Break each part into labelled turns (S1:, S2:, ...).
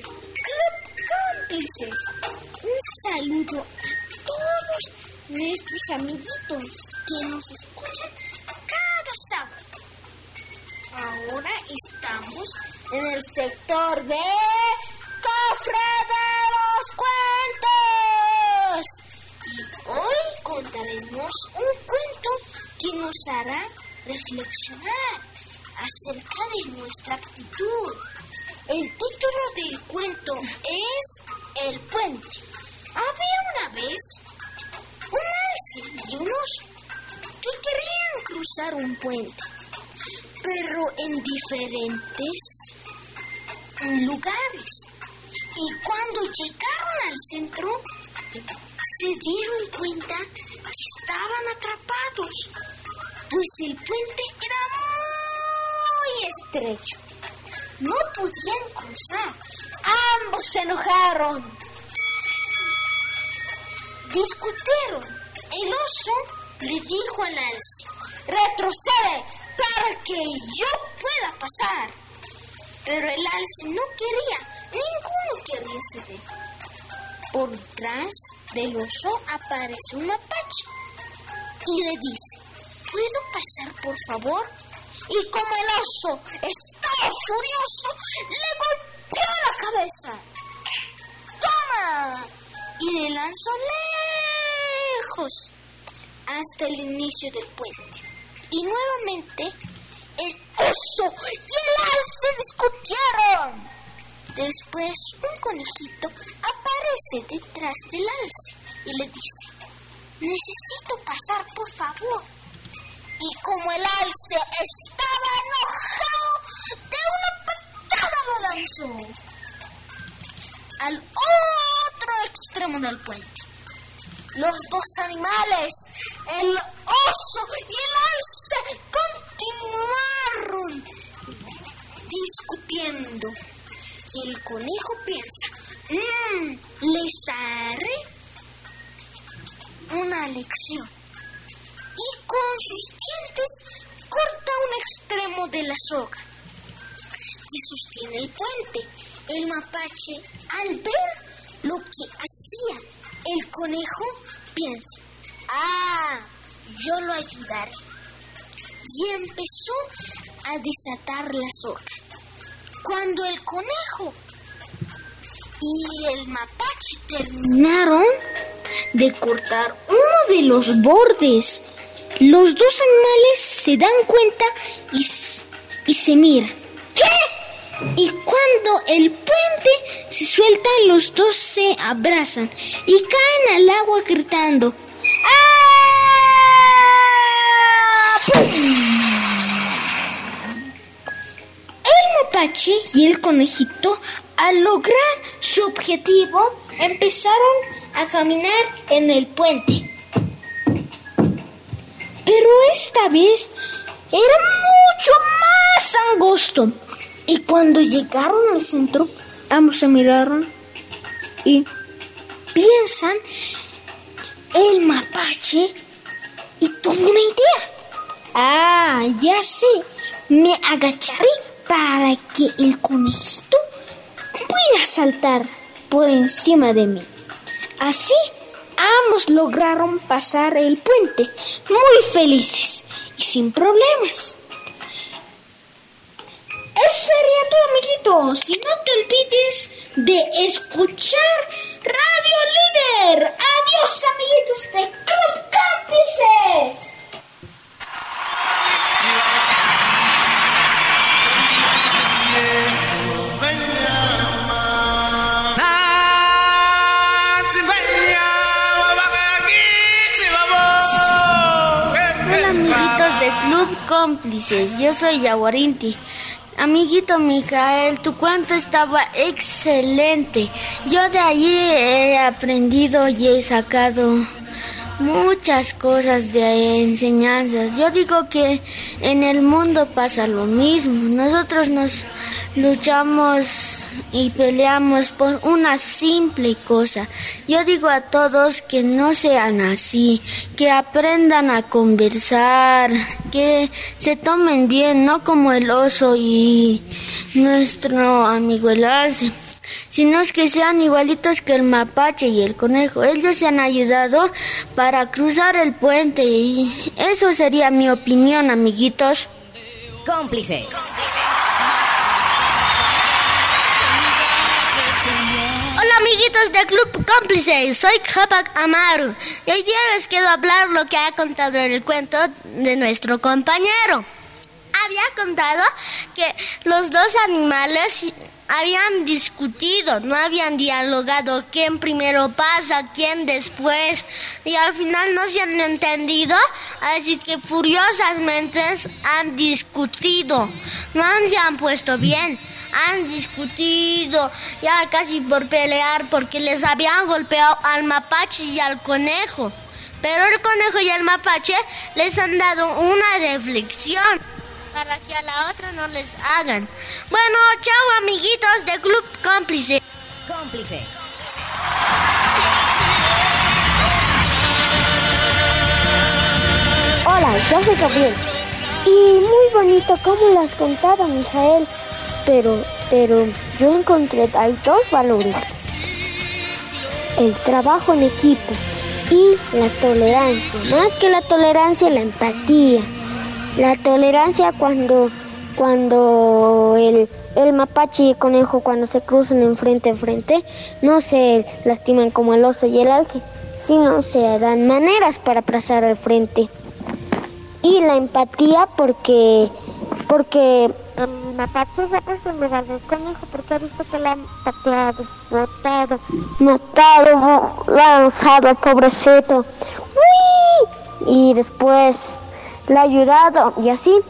S1: Club Cómplices. Un saludo a todos nuestros amiguitos que nos escuchan cada sábado. Ahora estamos en el sector de Cofre de los Cuentos. Y hoy contaremos un cuento que nos hará reflexionar acerca de nuestra actitud. El título del cuento es El puente. Había una vez un alce y un oso que querían cruzar un puente, pero en diferentes lugares. Y cuando llegaron al centro, se dieron cuenta que estaban atrapados, pues el puente era muy estrecho. No podían cruzar. Ambos se enojaron. Discutieron. El oso le dijo al alce, retrocede para que yo pueda pasar. Pero el alce no quería, ninguno quería ceder. Por detrás del oso aparece un mapache y le dice, ¿puedo pasar por favor? Y como el oso furioso, le golpeó la cabeza. ¡Toma! Y le lanzó lejos hasta el inicio del puente. Y nuevamente el oso y el alce discutieron. Después un conejito aparece detrás del alce y le dice, necesito pasar por favor. Y como el alce estaba enojado, de una patada lo al otro extremo del puente. Los dos animales, el oso y el alce, continuaron discutiendo. Y el conejo piensa, mmm, les haré una lección. Y con sus dientes corta un extremo de la soga que sostiene el puente. El mapache, al ver lo que hacía el conejo, piensa, ah, yo lo ayudaré. Y empezó a desatar la soga. Cuando el conejo y el mapache terminaron de cortar uno de los bordes, los dos animales se dan cuenta y, y se miran. Y cuando el puente se suelta, los dos se abrazan y caen al agua gritando. ¡Ah! El mapache y el conejito, al lograr su objetivo, empezaron a caminar en el puente. Pero esta vez era mucho más angosto. Y cuando llegaron al centro, ambos se miraron y piensan el mapache y tuvo una idea. Ah, ya sé, me agacharé para que el conejito pueda saltar por encima de mí. Así, ambos lograron pasar el puente muy felices y sin problemas. Eso sería todo, amiguitos. Y no te olvides de escuchar Radio Líder. Adiós, amiguitos de Club Cómplices.
S2: Hola amiguitos de Club Cómplices, yo soy Yaguarinti. Amiguito Micael, tu cuento estaba excelente. Yo de allí he aprendido y he sacado muchas cosas de enseñanzas. Yo digo que en el mundo pasa lo mismo. Nosotros nos luchamos y peleamos por una simple cosa. Yo digo a todos que no sean así, que aprendan a conversar, que se tomen bien, no como el oso y nuestro amigo el alce. sino es que sean igualitos que el mapache y el conejo. Ellos se han ayudado para cruzar el puente y eso sería mi opinión, amiguitos.
S3: Cómplices.
S4: Hola amiguitos de Club Cómplices, soy Kapak Amaru y hoy día les quiero hablar lo que ha contado en el cuento de nuestro compañero. Había contado que los dos animales habían discutido, no habían dialogado quién primero pasa, quién después, y al final no se han entendido, así que furiosamente han discutido, no se han puesto bien, han discutido ya casi por pelear porque les habían golpeado al mapache y al conejo. Pero el conejo y el mapache les han dado una reflexión para que a la otra no les hagan. Bueno, chao amiguitos de Club Cómplice.
S3: Cómplices.
S5: Hola, yo soy Gabriel. Y muy bonito como lo has contado, Mijael. Pero, pero yo encontré hay dos valores. El trabajo en equipo y la tolerancia. Más que la tolerancia, la empatía. La tolerancia cuando, cuando el, el mapache y el conejo cuando se cruzan en frente a frente no se lastiman como el oso y el alce, sino se dan maneras para pasar al frente. Y la empatía porque, porque mapache se ha puesto en lugar del conejo porque ha visto que le han pateado, matado, matado, lanzado, pobrecito. ¡Uy! Y después le ha ayudado y así.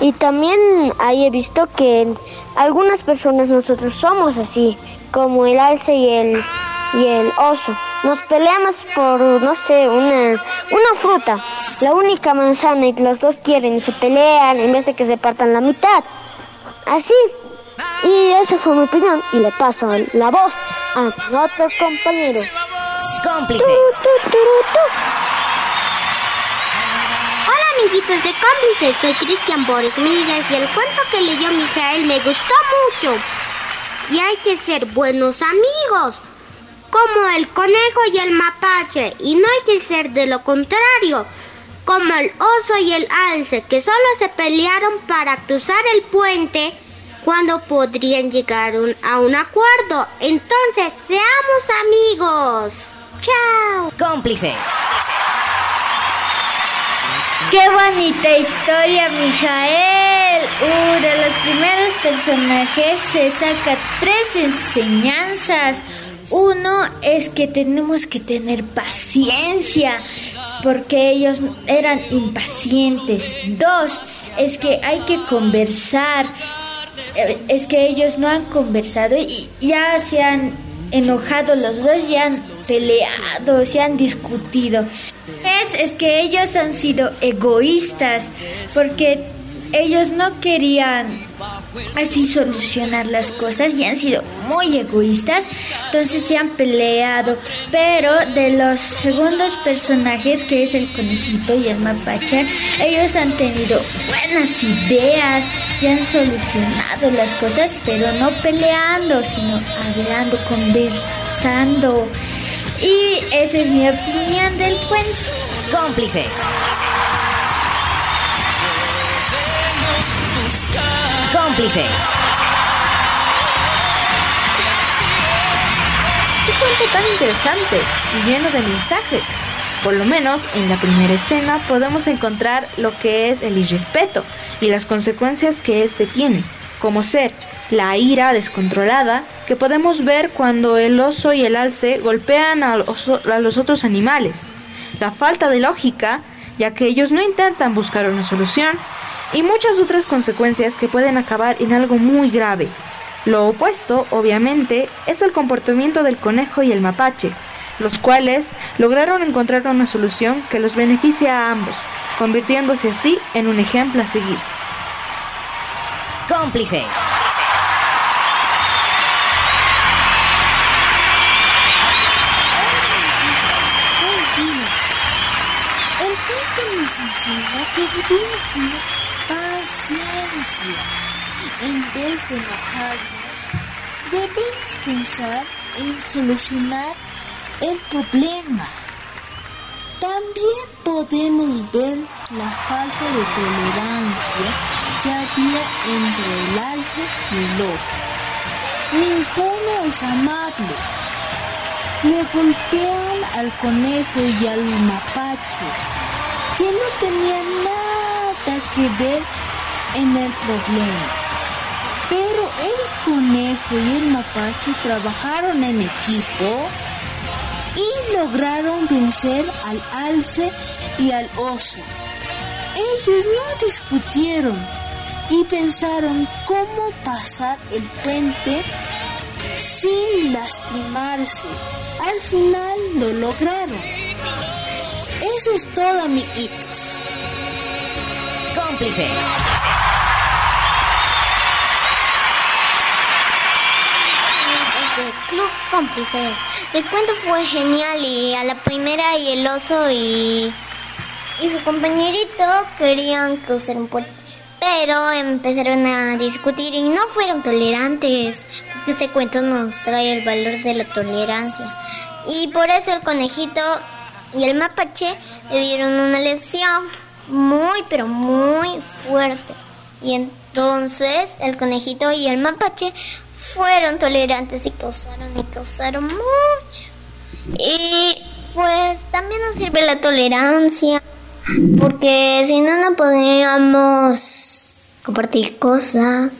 S5: Y también ahí he visto que algunas personas nosotros somos así, como el alce y el, y el oso. Nos peleamos por, no sé, una, una fruta, la única manzana y los dos quieren y se pelean en vez de que se partan la mitad. Así. Y esa fue mi opinión y le paso la voz a otro compañero.
S3: Cómplices.
S4: Hola amiguitos de Cómplices, soy Cristian Boris Miguel y el cuento que leyó Mijael me gustó mucho. Y hay que ser buenos amigos, como el conejo y el mapache, y no hay que ser de lo contrario, como el oso y el alce, que solo se pelearon para cruzar el puente cuando podrían llegar un- a un acuerdo. Entonces, seamos amigos. Chao.
S3: Cómplices.
S2: ¡Qué bonita historia, Mijael! Uh, de los primeros personajes se saca tres enseñanzas. Uno es que tenemos que tener paciencia porque ellos eran impacientes. Dos es que hay que conversar. Eh, Es que ellos no han conversado y ya se han enojado los dos, ya han peleado, se han discutido. Es, es que ellos han sido egoístas porque ellos no querían así solucionar las cosas y han sido muy egoístas, entonces se han peleado. Pero de los segundos personajes, que es el conejito y el mapache, ellos han tenido buenas ideas y han solucionado las cosas, pero no peleando, sino hablando, conversando. Y esa es mi opinión del cuento.
S3: Cómplices.
S6: Qué cuento tan interesante y lleno de mensajes. Por lo menos en la primera escena podemos encontrar lo que es el irrespeto y las consecuencias que éste tiene, como ser la ira descontrolada que podemos ver cuando el oso y el alce golpean a los otros animales, la falta de lógica, ya que ellos no intentan buscar una solución, y muchas otras consecuencias que pueden acabar en algo muy grave. Lo opuesto, obviamente, es el comportamiento del conejo y el mapache, los cuales lograron encontrar una solución que los beneficia a ambos, convirtiéndose así en un ejemplo a seguir.
S3: Cómplices.
S1: El debemos paciencia en vez de enojarnos deben pensar en solucionar el problema. También podemos ver la falta de tolerancia que había entre el alce y el oso. Ninguno es amable. Le golpean al conejo y al mapache, que no tenían nada que ver en el problema. Pero el conejo y el mapache trabajaron en equipo y lograron vencer al alce y al oso. Ellos no discutieron y pensaron cómo pasar el puente sin lastimarse. Al final lo lograron. Eso es todo, amiguitos.
S3: Cómplices.
S7: del Club Cómplices. El cuento fue genial y a la primera y el oso y, y su compañerito querían cruzar un puente. Pero empezaron a discutir y no fueron tolerantes, porque este cuento nos trae el valor de la tolerancia. Y por eso el conejito y el mapache le dieron una lección muy, pero muy fuerte. Y entonces el conejito y el mapache fueron tolerantes y causaron y causaron mucho. Y pues también nos sirve la tolerancia, porque si no, no podríamos compartir cosas,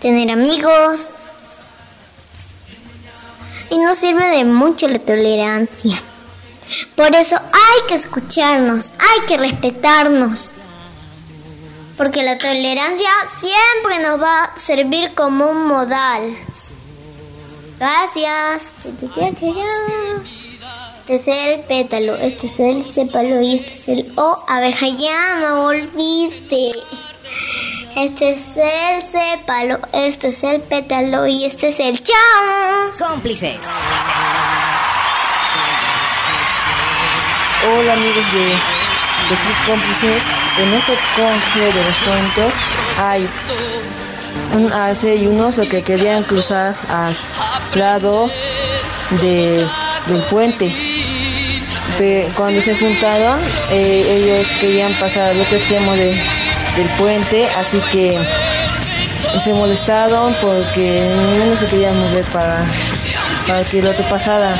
S7: tener amigos. Y nos sirve de mucho la tolerancia. Por eso hay que escucharnos, hay que respetarnos. Porque la tolerancia siempre nos va a servir como un modal. Gracias. Este es el pétalo, este es el sépalo y este es el O. Abeja, ya no volviste. Este es el sépalo, este es el pétalo y este es el chao.
S3: Cómplices.
S8: Hola amigos de, de Cómplices. En este congre de los cuentos hay un alce y un oso que querían cruzar al lado de, del puente. Cuando se juntaron, eh, ellos querían pasar al otro extremo de- del puente, así que se molestaron porque ninguno se quería mover para, para que el otro pasara.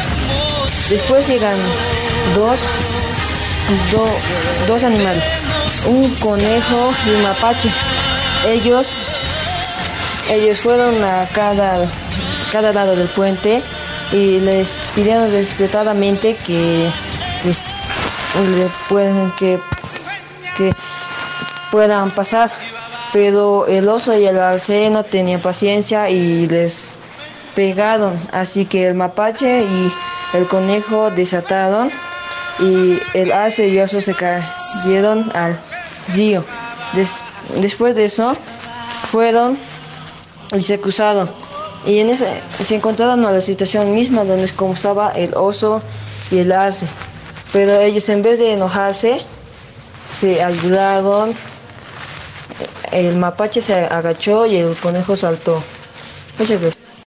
S8: Después llegan dos, do- dos animales, un conejo y un mapache. Ellos, ellos fueron a cada, cada lado del puente y les pidieron desesperadamente que que, que puedan pasar. Pero el oso y el alce no tenían paciencia y les pegaron. Así que el mapache y el conejo desataron y el alce y oso se cayeron al río. Des- después de eso fueron y se cruzaron. Y en ese, se encontraron a la situación misma donde como estaba el oso y el alce. Pero ellos en vez de enojarse, se ayudaron. El mapache se agachó y el conejo saltó. Muchas gracias.